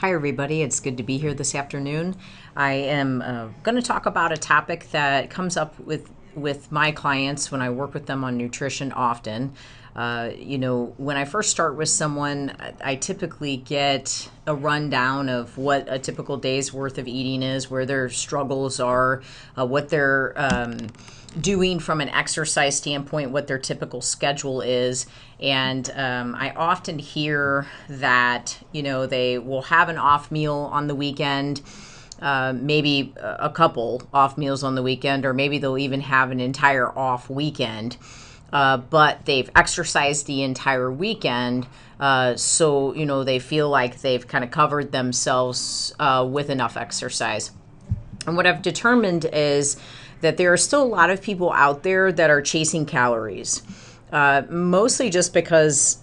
Hi, everybody. It's good to be here this afternoon. I am uh, going to talk about a topic that comes up with with my clients when I work with them on nutrition often. Uh, you know, when I first start with someone, I typically get a rundown of what a typical day's worth of eating is, where their struggles are, uh, what they're um, doing from an exercise standpoint, what their typical schedule is. And um, I often hear that, you know, they will have an off meal on the weekend. Uh, maybe a couple off meals on the weekend, or maybe they'll even have an entire off weekend. Uh, but they've exercised the entire weekend, uh, so you know they feel like they've kind of covered themselves uh, with enough exercise. And what I've determined is that there are still a lot of people out there that are chasing calories, uh, mostly just because,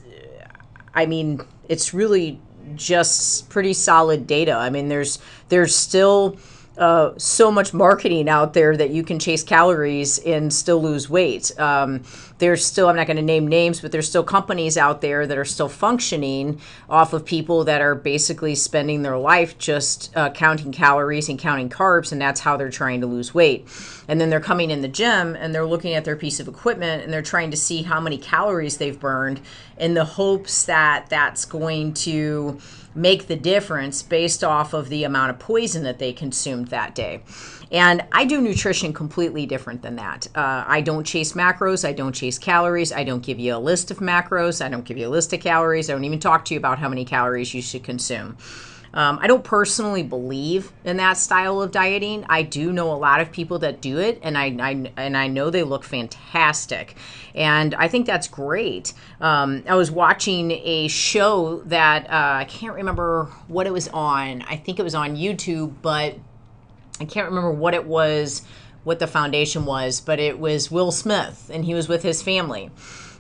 I mean, it's really just pretty solid data. I mean, there's there's still uh, so much marketing out there that you can chase calories and still lose weight. Um, there's still, I'm not going to name names, but there's still companies out there that are still functioning off of people that are basically spending their life just uh, counting calories and counting carbs, and that's how they're trying to lose weight. And then they're coming in the gym and they're looking at their piece of equipment and they're trying to see how many calories they've burned in the hopes that that's going to make the difference based off of the amount of poison that they consumed that day. And I do nutrition completely different than that. Uh, I don't chase macros. I don't chase calories. I don't give you a list of macros. I don't give you a list of calories. I don't even talk to you about how many calories you should consume. Um, I don't personally believe in that style of dieting. I do know a lot of people that do it, and I, I and I know they look fantastic, and I think that's great. Um, I was watching a show that uh, I can't remember what it was on. I think it was on YouTube, but I can't remember what it was, what the foundation was, but it was Will Smith, and he was with his family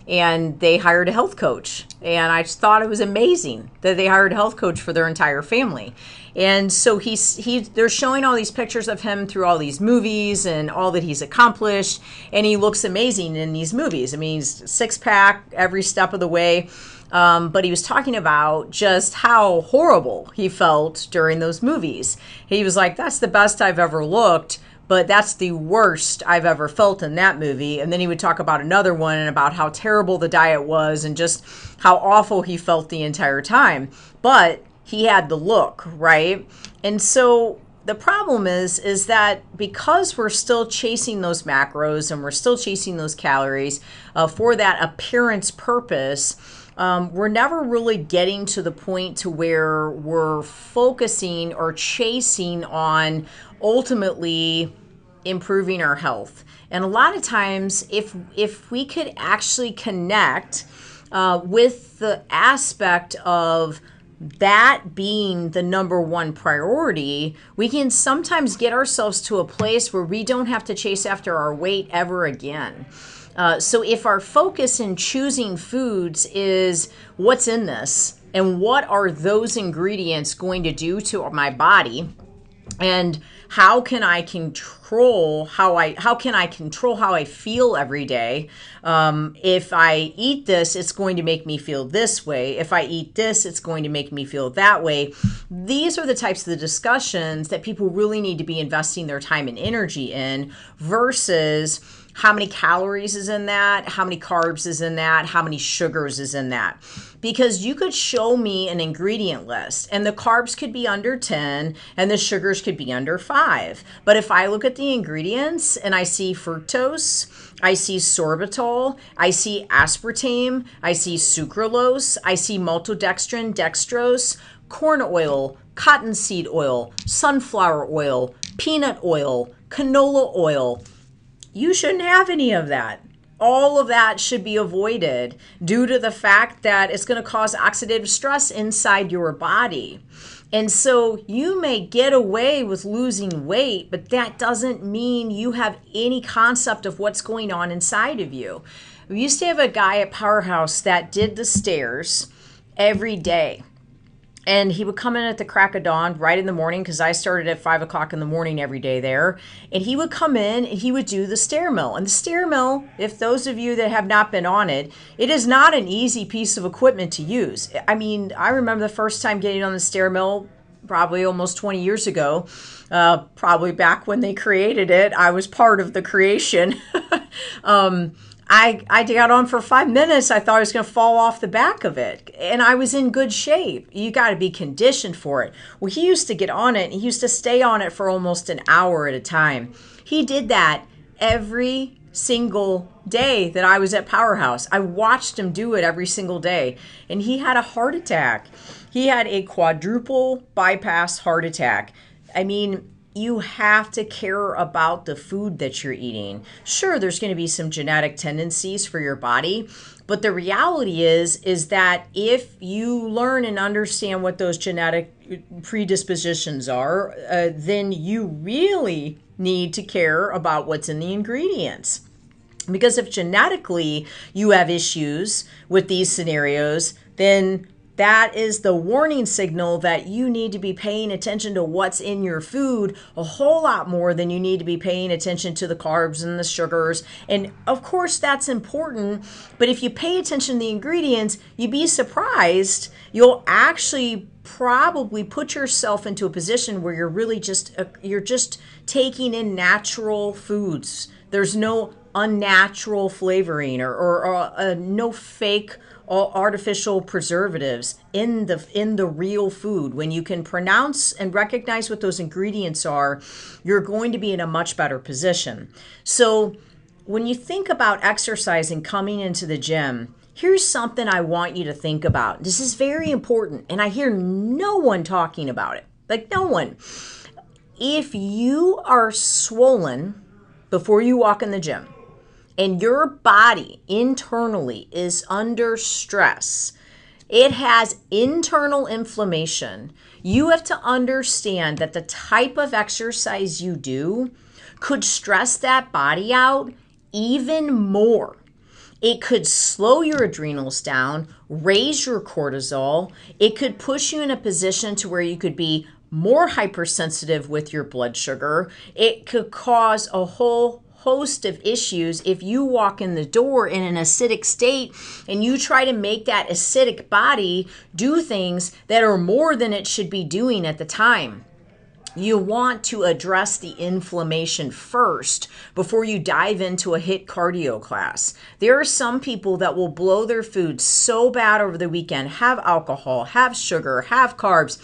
and they hired a health coach. And I just thought it was amazing that they hired a health coach for their entire family. And so he's he they're showing all these pictures of him through all these movies and all that he's accomplished, and he looks amazing in these movies. I mean, he's six pack every step of the way. Um, but he was talking about just how horrible he felt during those movies. He was like, "That's the best I've ever looked." but that's the worst I've ever felt in that movie. And then he would talk about another one and about how terrible the diet was and just how awful he felt the entire time. But he had the look, right? And so the problem is is that because we're still chasing those macros and we're still chasing those calories uh, for that appearance purpose um, we're never really getting to the point to where we're focusing or chasing on ultimately improving our health. And a lot of times, if if we could actually connect uh, with the aspect of that being the number one priority, we can sometimes get ourselves to a place where we don't have to chase after our weight ever again. Uh, so, if our focus in choosing foods is what's in this and what are those ingredients going to do to my body, and how can I control how I how can I control how I feel every day? Um, if I eat this, it's going to make me feel this way. If I eat this, it's going to make me feel that way. These are the types of the discussions that people really need to be investing their time and energy in versus how many calories is in that, how many carbs is in that, how many sugars is in that. Because you could show me an ingredient list and the carbs could be under 10 and the sugars could be under 5. But if I look at the ingredients and I see fructose, I see sorbitol, I see aspartame, I see sucralose, I see maltodextrin, dextrose, corn oil, cottonseed oil, sunflower oil, peanut oil, canola oil you shouldn't have any of that. All of that should be avoided due to the fact that it's going to cause oxidative stress inside your body. And so you may get away with losing weight, but that doesn't mean you have any concept of what's going on inside of you. We used to have a guy at Powerhouse that did the stairs every day and he would come in at the crack of dawn right in the morning because I started at five o'clock in the morning every day there. And he would come in and he would do the stair mill. And the stair mill, if those of you that have not been on it, it is not an easy piece of equipment to use. I mean, I remember the first time getting on the stair mill probably almost 20 years ago, uh, probably back when they created it. I was part of the creation. um, I, I got on for five minutes. I thought I was going to fall off the back of it. And I was in good shape. You got to be conditioned for it. Well, he used to get on it and he used to stay on it for almost an hour at a time. He did that every single day that I was at Powerhouse. I watched him do it every single day. And he had a heart attack. He had a quadruple bypass heart attack. I mean, you have to care about the food that you're eating. Sure, there's going to be some genetic tendencies for your body, but the reality is is that if you learn and understand what those genetic predispositions are, uh, then you really need to care about what's in the ingredients. Because if genetically you have issues with these scenarios, then that is the warning signal that you need to be paying attention to what's in your food a whole lot more than you need to be paying attention to the carbs and the sugars. And of course, that's important. But if you pay attention to the ingredients, you'd be surprised. You'll actually probably put yourself into a position where you're really just uh, you're just taking in natural foods. There's no unnatural flavoring or, or, or uh, no fake all artificial preservatives in the in the real food. When you can pronounce and recognize what those ingredients are you're going to be in a much better position. So when you think about exercising coming into the gym here's something i want you to think about. This is very important and i hear no one talking about it. Like no one. If you are swollen before you walk in the gym and your body internally is under stress, it has internal inflammation, you have to understand that the type of exercise you do could stress that body out even more. It could slow your adrenals down, raise your cortisol. It could push you in a position to where you could be more hypersensitive with your blood sugar. It could cause a whole host of issues if you walk in the door in an acidic state and you try to make that acidic body do things that are more than it should be doing at the time. You want to address the inflammation first before you dive into a HIT cardio class. There are some people that will blow their food so bad over the weekend, have alcohol, have sugar, have carbs,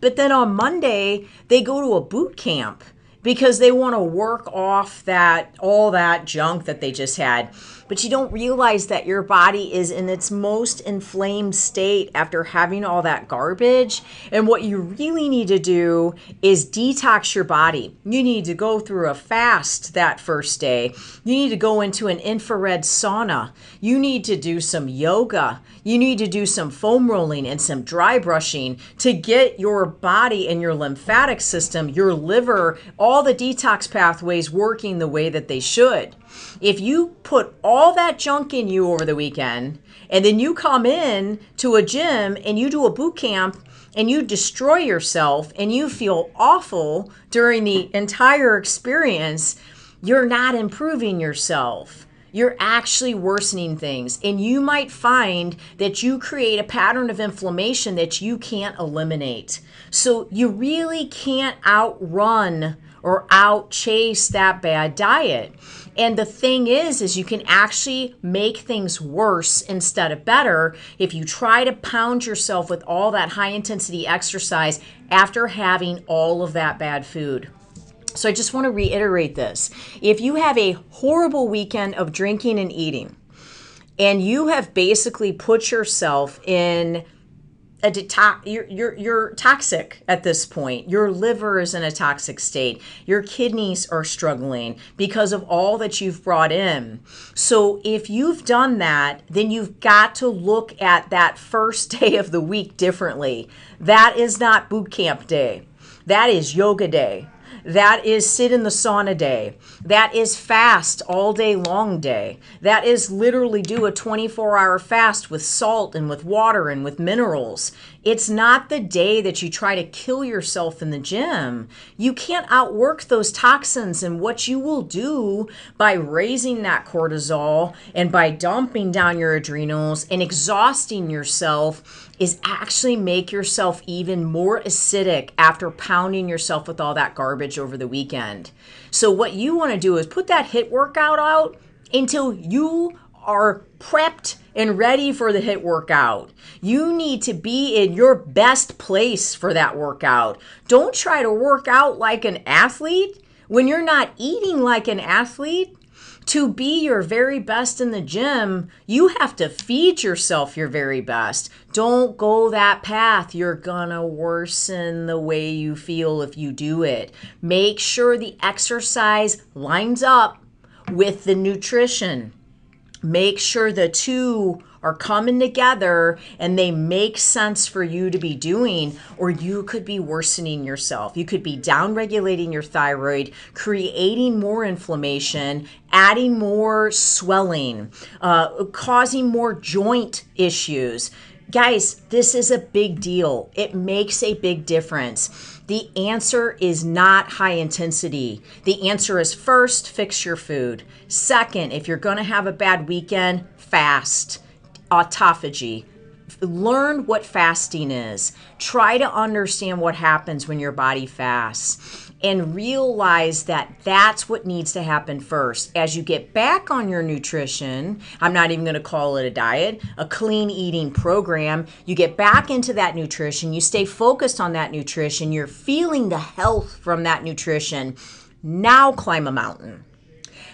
but then on Monday they go to a boot camp because they want to work off that all that junk that they just had but you don't realize that your body is in its most inflamed state after having all that garbage. And what you really need to do is detox your body. You need to go through a fast that first day. You need to go into an infrared sauna. You need to do some yoga. You need to do some foam rolling and some dry brushing to get your body and your lymphatic system, your liver, all the detox pathways working the way that they should. If you put all that junk in you over the weekend and then you come in to a gym and you do a boot camp and you destroy yourself and you feel awful during the entire experience, you're not improving yourself. You're actually worsening things. And you might find that you create a pattern of inflammation that you can't eliminate. So you really can't outrun or outchase that bad diet. And the thing is, is you can actually make things worse instead of better if you try to pound yourself with all that high intensity exercise after having all of that bad food. So I just want to reiterate this. If you have a horrible weekend of drinking and eating, and you have basically put yourself in a detox you're, you're you're toxic at this point. Your liver is in a toxic state. Your kidneys are struggling because of all that you've brought in. So if you've done that then you've got to look at that first day of the week differently. That is not boot camp day. That is yoga day that is sit in the sauna day. That is fast all day long day. That is literally do a 24 hour fast with salt and with water and with minerals. It's not the day that you try to kill yourself in the gym. You can't outwork those toxins. And what you will do by raising that cortisol and by dumping down your adrenals and exhausting yourself is actually make yourself even more acidic after pounding yourself with all that garbage over the weekend. So, what you want to do is put that HIT workout out until you are prepped and ready for the HIT workout. You need to be in your best place for that workout. Don't try to work out like an athlete when you're not eating like an athlete. To be your very best in the gym, you have to feed yourself your very best. Don't go that path. You're gonna worsen the way you feel if you do it. Make sure the exercise lines up with the nutrition make sure the two are coming together and they make sense for you to be doing, or you could be worsening yourself. You could be down regulating your thyroid, creating more inflammation, adding more swelling, uh, causing more joint issues. Guys, this is a big deal. It makes a big difference. The answer is not high intensity. The answer is first, fix your food. Second, if you're going to have a bad weekend, fast. Autophagy. Learn what fasting is. Try to understand what happens when your body fasts and realize that that's what needs to happen first. As you get back on your nutrition, I'm not even going to call it a diet, a clean eating program, you get back into that nutrition, you stay focused on that nutrition, you're feeling the health from that nutrition. Now climb a mountain.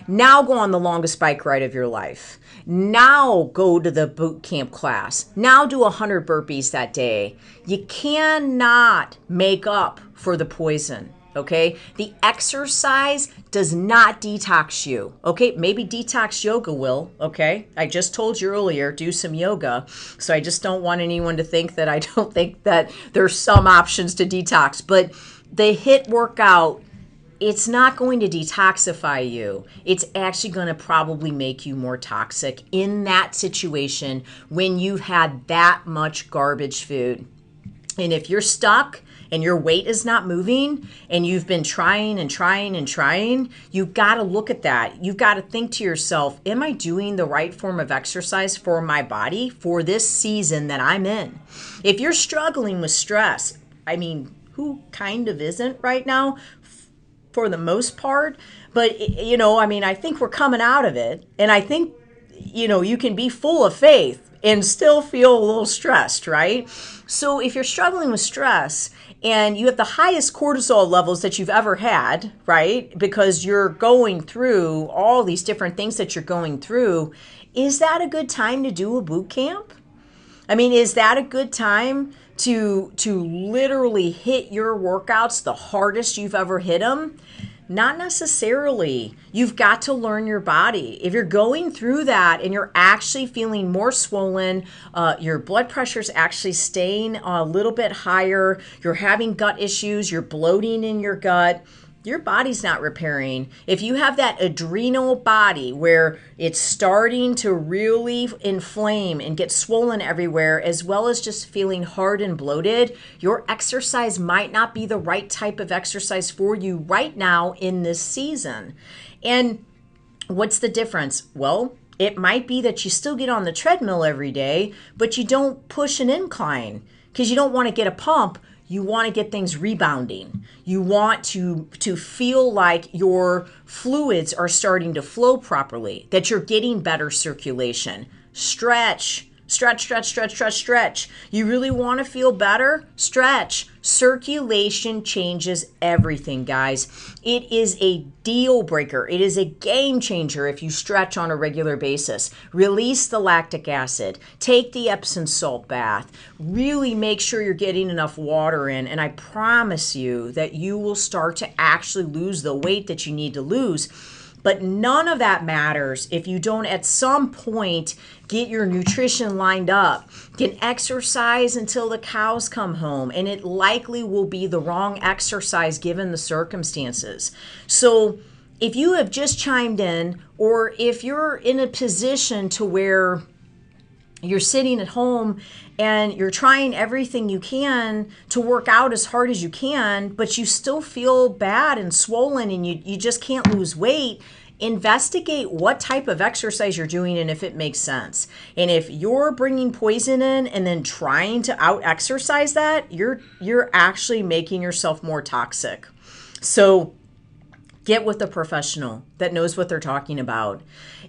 Now go on the longest bike ride of your life. Now go to the boot camp class. Now do 100 burpees that day. You cannot make up for the poison okay? The exercise does not detox you, okay? Maybe detox yoga will, okay? I just told you earlier, do some yoga. So I just don't want anyone to think that I don't think that there's some options to detox, but the HIT workout it's not going to detoxify you. It's actually going to probably make you more toxic in that situation when you've had that much garbage food. And if you're stuck and your weight is not moving and you've been trying and trying and trying, you've got to look at that. You've got to think to yourself, am I doing the right form of exercise for my body for this season that I'm in? If you're struggling with stress, I mean, who kind of isn't right now for the most part? But, you know, I mean, I think we're coming out of it. And I think, you know, you can be full of faith and still feel a little stressed, right? So if you're struggling with stress and you have the highest cortisol levels that you've ever had, right? Because you're going through all these different things that you're going through, is that a good time to do a boot camp? I mean, is that a good time to to literally hit your workouts the hardest you've ever hit them? Not necessarily. You've got to learn your body. If you're going through that and you're actually feeling more swollen, uh, your blood pressure is actually staying a little bit higher, you're having gut issues, you're bloating in your gut your body's not repairing. If you have that adrenal body where it's starting to really inflame and get swollen everywhere, as well as just feeling hard and bloated, your exercise might not be the right type of exercise for you right now in this season. And what's the difference? Well, it might be that you still get on the treadmill every day, but you don't push an incline because you don't want to get a pump you want to get things rebounding. You want to to feel like your fluids are starting to flow properly that you're getting better circulation. Stretch Stretch, stretch, stretch, stretch, stretch. You really want to feel better? Stretch. Circulation changes everything, guys. It is a deal breaker. It is a game changer if you stretch on a regular basis. Release the lactic acid. Take the Epsom salt bath. Really make sure you're getting enough water in. And I promise you that you will start to actually lose the weight that you need to lose but none of that matters if you don't at some point get your nutrition lined up, can exercise until the cows come home, and it likely will be the wrong exercise given the circumstances. So, if you have just chimed in, or if you're in a position to where you're sitting at home and you're trying everything you can to work out as hard as you can, but you still feel bad and swollen and you, you just can't lose weight, investigate what type of exercise you're doing and if it makes sense. And if you're bringing poison in and then trying to out exercise that, you're you're actually making yourself more toxic. So get with a professional that knows what they're talking about.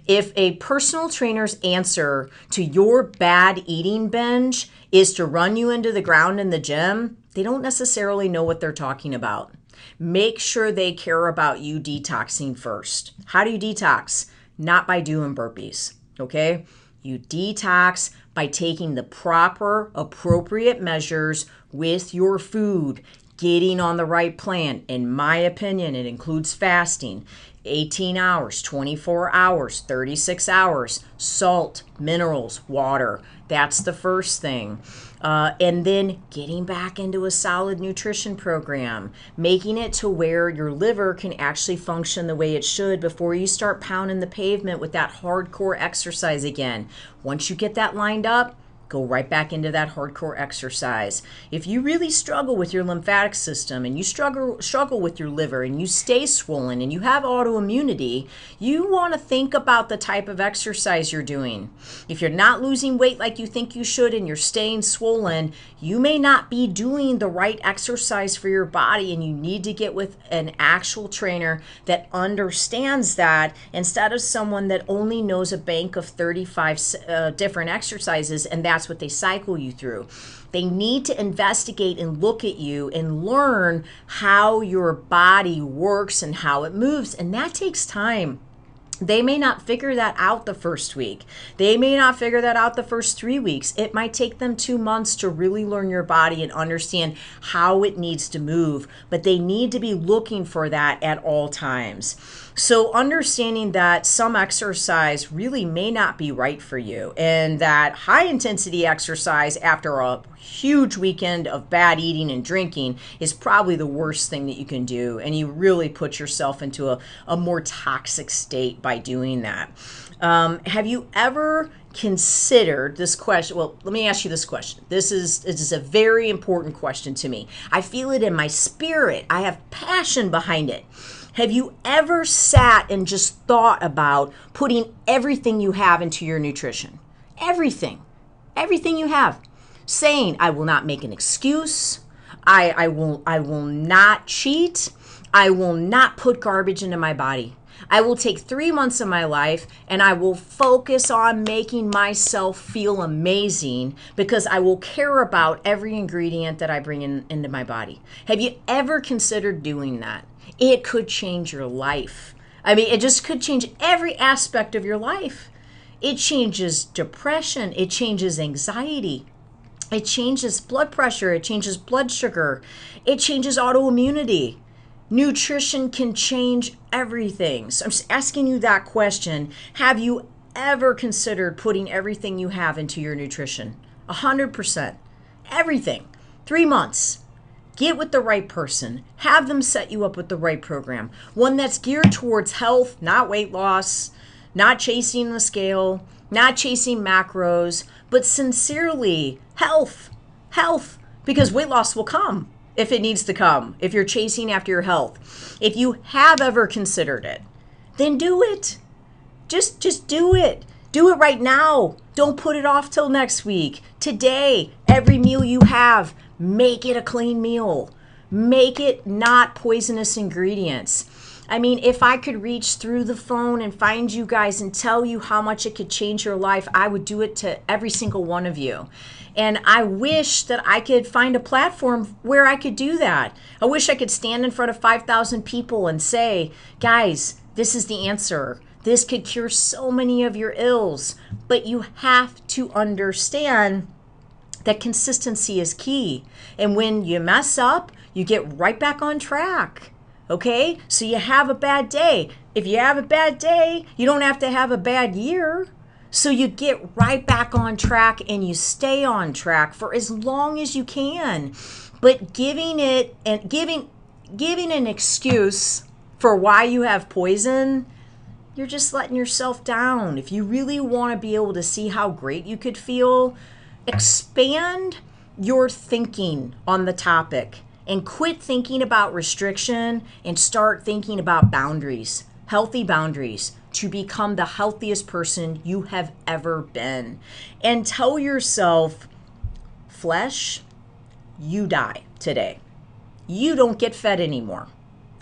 If a personal trainer's answer to your bad eating binge is to run you into the ground in the gym, they don't necessarily know what they're talking about. Make sure they care about you detoxing first. How do you detox? Not by doing burpees, okay? You detox by taking the proper, appropriate measures with your food, getting on the right plan. In my opinion, it includes fasting. 18 hours, 24 hours, 36 hours, salt, minerals, water. That's the first thing. Uh, and then getting back into a solid nutrition program, making it to where your liver can actually function the way it should before you start pounding the pavement with that hardcore exercise again. Once you get that lined up, go right back into that hardcore exercise. If you really struggle with your lymphatic system and you struggle struggle with your liver and you stay swollen and you have autoimmunity, you want to think about the type of exercise you're doing. If you're not losing weight like you think you should and you're staying swollen, you may not be doing the right exercise for your body and you need to get with an actual trainer that understands that instead of someone that only knows a bank of 35 uh, different exercises and that that's what they cycle you through. They need to investigate and look at you and learn how your body works and how it moves. And that takes time they may not figure that out the first week. They may not figure that out the first three weeks. It might take them two months to really learn your body and understand how it needs to move, but they need to be looking for that at all times. So, understanding that some exercise really may not be right for you, and that high intensity exercise after a huge weekend of bad eating and drinking is probably the worst thing that you can do. And you really put yourself into a, a more toxic state by doing that. Um, have you ever considered this question? Well, let me ask you this question. This is this is a very important question to me. I feel it in my spirit. I have passion behind it. Have you ever sat and just thought about putting everything you have into your nutrition? Everything. Everything you have saying, I will not make an excuse. I, I will I will not cheat. I will not put garbage into my body. I will take three months of my life and I will focus on making myself feel amazing because I will care about every ingredient that I bring in, into my body. Have you ever considered doing that? It could change your life. I mean, it just could change every aspect of your life. It changes depression, it changes anxiety, it changes blood pressure, it changes blood sugar, it changes autoimmunity. Nutrition can change everything. So I'm just asking you that question. Have you ever considered putting everything you have into your nutrition? 100%. Everything. Three months. Get with the right person. Have them set you up with the right program. One that's geared towards health, not weight loss, not chasing the scale, not chasing macros, but sincerely health, health, because weight loss will come if it needs to come, if you're chasing after your health. If you have ever considered it, then do it. Just just do it. Do it right now. Don't put it off till next week. Today, every meal you have, make it a clean meal. Make it not poisonous ingredients. I mean, if I could reach through the phone and find you guys and tell you how much it could change your life, I would do it to every single one of you. And I wish that I could find a platform where I could do that. I wish I could stand in front of 5,000 people and say, guys, this is the answer. This could cure so many of your ills. But you have to understand that consistency is key. And when you mess up, you get right back on track. Okay? So you have a bad day. If you have a bad day, you don't have to have a bad year. So you get right back on track and you stay on track for as long as you can. But giving it and giving giving an excuse for why you have poison, you're just letting yourself down. If you really want to be able to see how great you could feel, expand your thinking on the topic and quit thinking about restriction and start thinking about boundaries, healthy boundaries to become the healthiest person you have ever been. And tell yourself, flesh, you die today. You don't get fed anymore.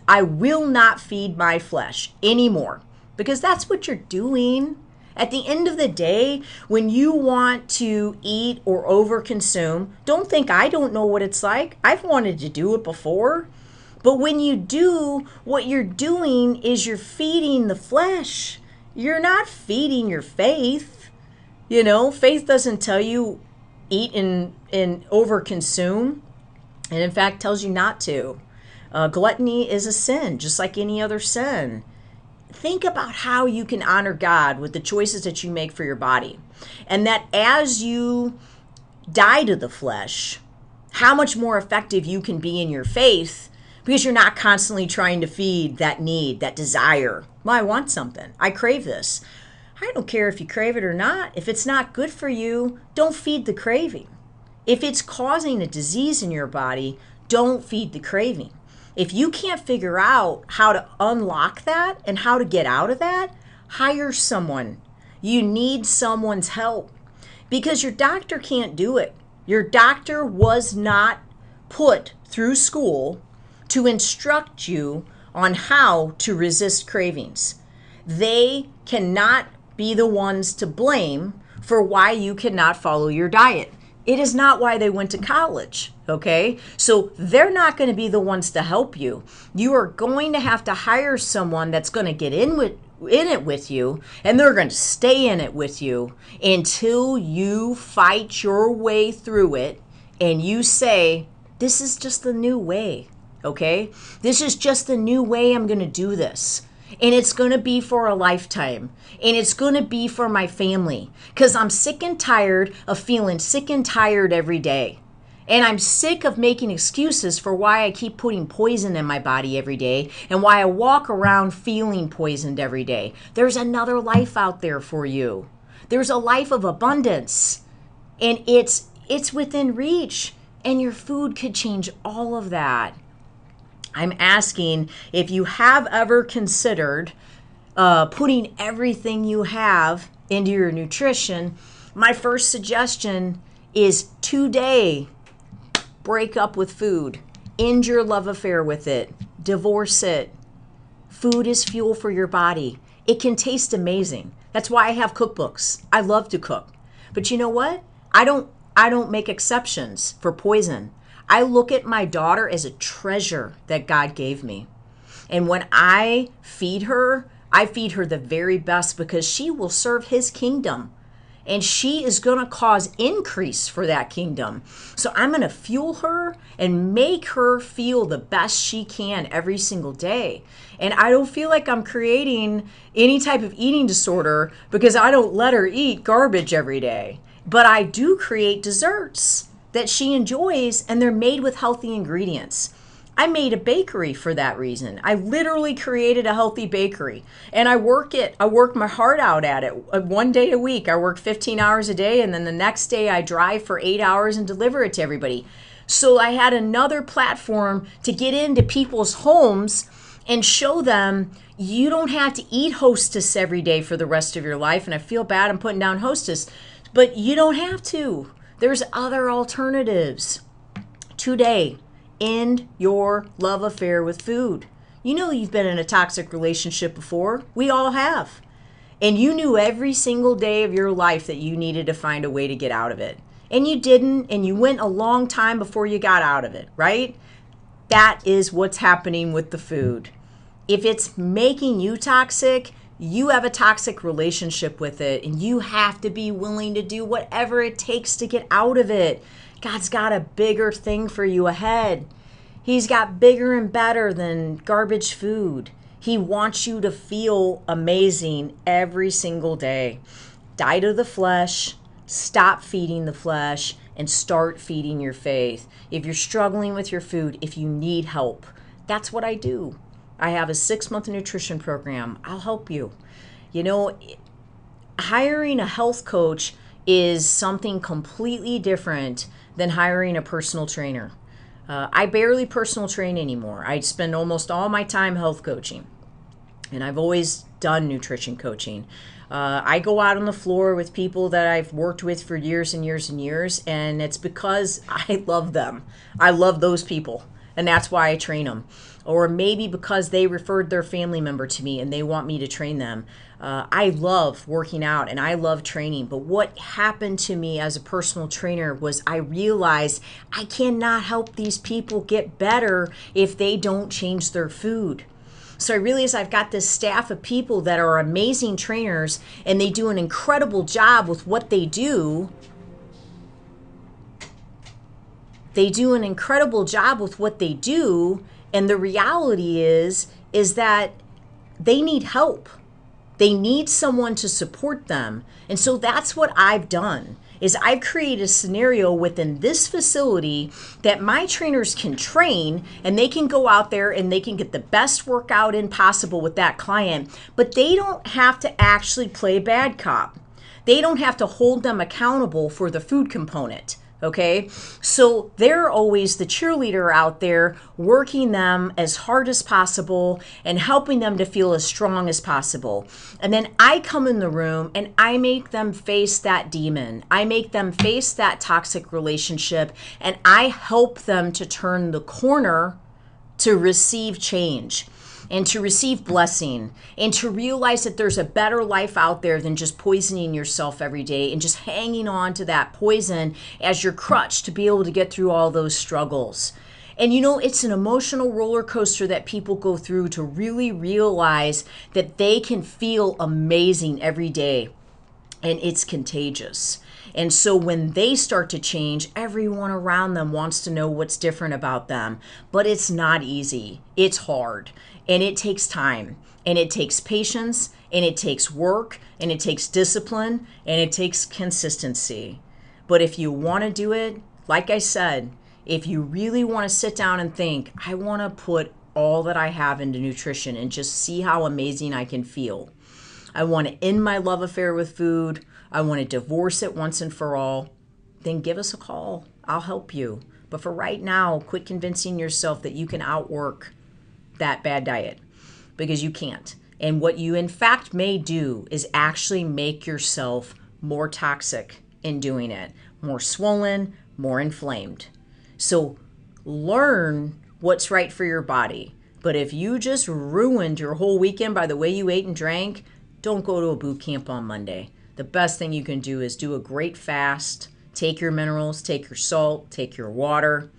I will not feed my flesh anymore because that's what you're doing. At the end of the day, when you want to eat or overconsume, don't think I don't know what it's like. I've wanted to do it before. But when you do, what you're doing is you're feeding the flesh. You're not feeding your faith. You know, faith doesn't tell you eat and, and overconsume, and in fact tells you not to. Uh, gluttony is a sin, just like any other sin. Think about how you can honor God with the choices that you make for your body. And that as you die to the flesh, how much more effective you can be in your faith because you're not constantly trying to feed that need, that desire. Well, I want something. I crave this. I don't care if you crave it or not. If it's not good for you, don't feed the craving. If it's causing a disease in your body, don't feed the craving. If you can't figure out how to unlock that and how to get out of that, hire someone. You need someone's help because your doctor can't do it. Your doctor was not put through school to instruct you on how to resist cravings. They cannot be the ones to blame for why you cannot follow your diet. It is not why they went to college, okay? So they're not going to be the ones to help you. You are going to have to hire someone that's going to get in with in it with you and they're going to stay in it with you until you fight your way through it and you say this is just the new way okay? This is just the new way I'm going to do this. And it's going to be for a lifetime. And it's going to be for my family. Because I'm sick and tired of feeling sick and tired every day. And I'm sick of making excuses for why I keep putting poison in my body every day and why I walk around feeling poisoned every day. There's another life out there for you. There's a life of abundance. And it's it's within reach and your food could change all of that. I'm asking if you have ever considered uh, putting everything you have into your nutrition. My first suggestion is today break up with food, end your love affair with it, divorce it. Food is fuel for your body. It can taste amazing. That's why I have cookbooks. I love to cook. But you know what? I don't I don't make exceptions for poison. I look at my daughter as a treasure that God gave me. And when I feed her, I feed her the very best because she will serve his kingdom. And she is going to cause increase for that kingdom. So I'm going to fuel her and make her feel the best she can every single day. And I don't feel like I'm creating any type of eating disorder because I don't let her eat garbage every day. But I do create desserts that she enjoys and they're made with healthy ingredients. I made a bakery for that reason. I literally created a healthy bakery and I work it. I work my heart out at it. Uh, one day a week, I work 15 hours a day and then the next day I drive for 8 hours and deliver it to everybody. So I had another platform to get into people's homes and show them you don't have to eat hostess every day for the rest of your life and I feel bad I'm putting down hostess, but you don't have to. There's other alternatives. Today, end your love affair with food. You know you've been in a toxic relationship before. We all have. And you knew every single day of your life that you needed to find a way to get out of it. And you didn't, and you went a long time before you got out of it, right? That is what's happening with the food. If it's making you toxic, you have a toxic relationship with it, and you have to be willing to do whatever it takes to get out of it. God's got a bigger thing for you ahead. He's got bigger and better than garbage food. He wants you to feel amazing every single day. Die to the flesh, stop feeding the flesh, and start feeding your faith. If you're struggling with your food, if you need help, that's what I do. I have a six month nutrition program. I'll help you. You know, hiring a health coach is something completely different than hiring a personal trainer. Uh, I barely personal train anymore. I spend almost all my time health coaching, and I've always done nutrition coaching. Uh, I go out on the floor with people that I've worked with for years and years and years, and it's because I love them. I love those people, and that's why I train them or maybe because they referred their family member to me and they want me to train them. Uh, I love working out and I love training, but what happened to me as a personal trainer was I realized I cannot help these people get better if they don't change their food. So I realize I've got this staff of people that are amazing trainers and they do an incredible job with what they do. They do an incredible job with what they do, and the reality is is that they need help. They need someone to support them. And so that's what I've done is I've created a scenario within this facility that my trainers can train and they can go out there and they can get the best workout in possible with that client, but they don't have to actually play bad cop. They don't have to hold them accountable for the food component. Okay, so they're always the cheerleader out there, working them as hard as possible and helping them to feel as strong as possible. And then I come in the room and I make them face that demon. I make them face that toxic relationship and I help them to turn the corner to receive change and to receive blessing and to realize that there's a better life out there than just poisoning yourself every day and just hanging on to that poison as your crutch to be able to get through all those struggles. And you know, it's an emotional roller coaster that people go through to really realize that they can feel amazing every day. And it's contagious. And so when they start to change, everyone around them wants to know what's different about them. But it's not easy, it's hard. And it takes time and it takes patience and it takes work and it takes discipline and it takes consistency. But if you want to do it, like I said, if you really want to sit down and think, I want to put all that I have into nutrition and just see how amazing I can feel. I want to end my love affair with food. I want to divorce it once and for all. Then give us a call. I'll help you. But for right now, quit convincing yourself that you can outwork that bad diet because you can't. And what you, in fact, may do is actually make yourself more toxic in doing it, more swollen, more inflamed. So learn what's right for your body. But if you just ruined your whole weekend by the way you ate and drank, don't go to a boot camp on Monday. The best thing you can do is do a great fast, take your minerals, take your salt, take your water,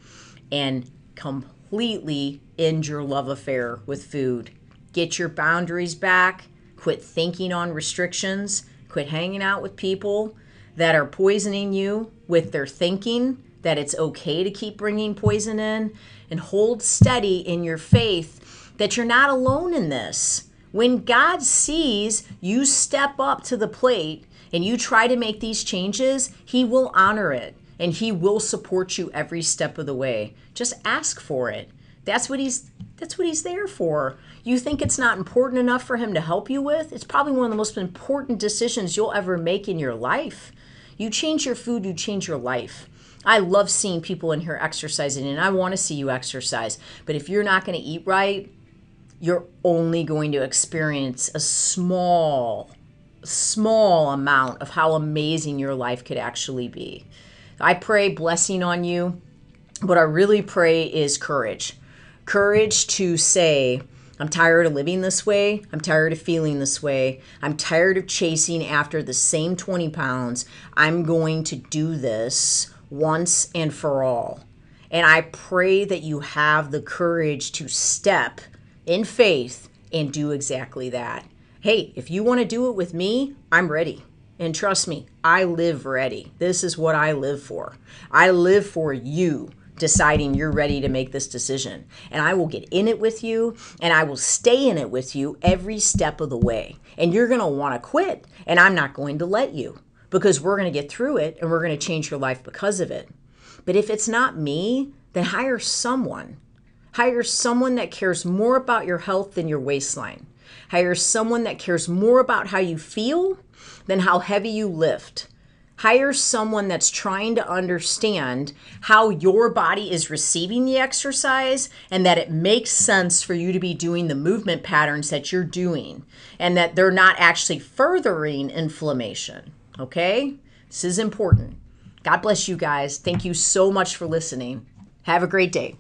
and completely end your love affair with food. Get your boundaries back. Quit thinking on restrictions. Quit hanging out with people that are poisoning you with their thinking that it's okay to keep bringing poison in. And hold steady in your faith that you're not alone in this. When God sees you step up to the plate and you try to make these changes, He will honor it and he will support you every step of the way. Just ask for it. That's what he's that's what he's there for. You think it's not important enough for him to help you with? It's probably one of the most important decisions you'll ever make in your life. You change your food, you change your life. I love seeing people in here exercising and I want to see you exercise. But if you're not going to eat right, you're only going to experience a small small amount of how amazing your life could actually be. I pray blessing on you. What I really pray is courage courage to say, I'm tired of living this way. I'm tired of feeling this way. I'm tired of chasing after the same 20 pounds. I'm going to do this once and for all. And I pray that you have the courage to step in faith and do exactly that. Hey, if you want to do it with me, I'm ready. And trust me, I live ready. This is what I live for. I live for you deciding you're ready to make this decision. And I will get in it with you and I will stay in it with you every step of the way. And you're going to want to quit, and I'm not going to let you because we're going to get through it and we're going to change your life because of it. But if it's not me, then hire someone. Hire someone that cares more about your health than your waistline. Hire someone that cares more about how you feel than how heavy you lift. Hire someone that's trying to understand how your body is receiving the exercise and that it makes sense for you to be doing the movement patterns that you're doing and that they're not actually furthering inflammation. Okay? This is important. God bless you guys. Thank you so much for listening. Have a great day.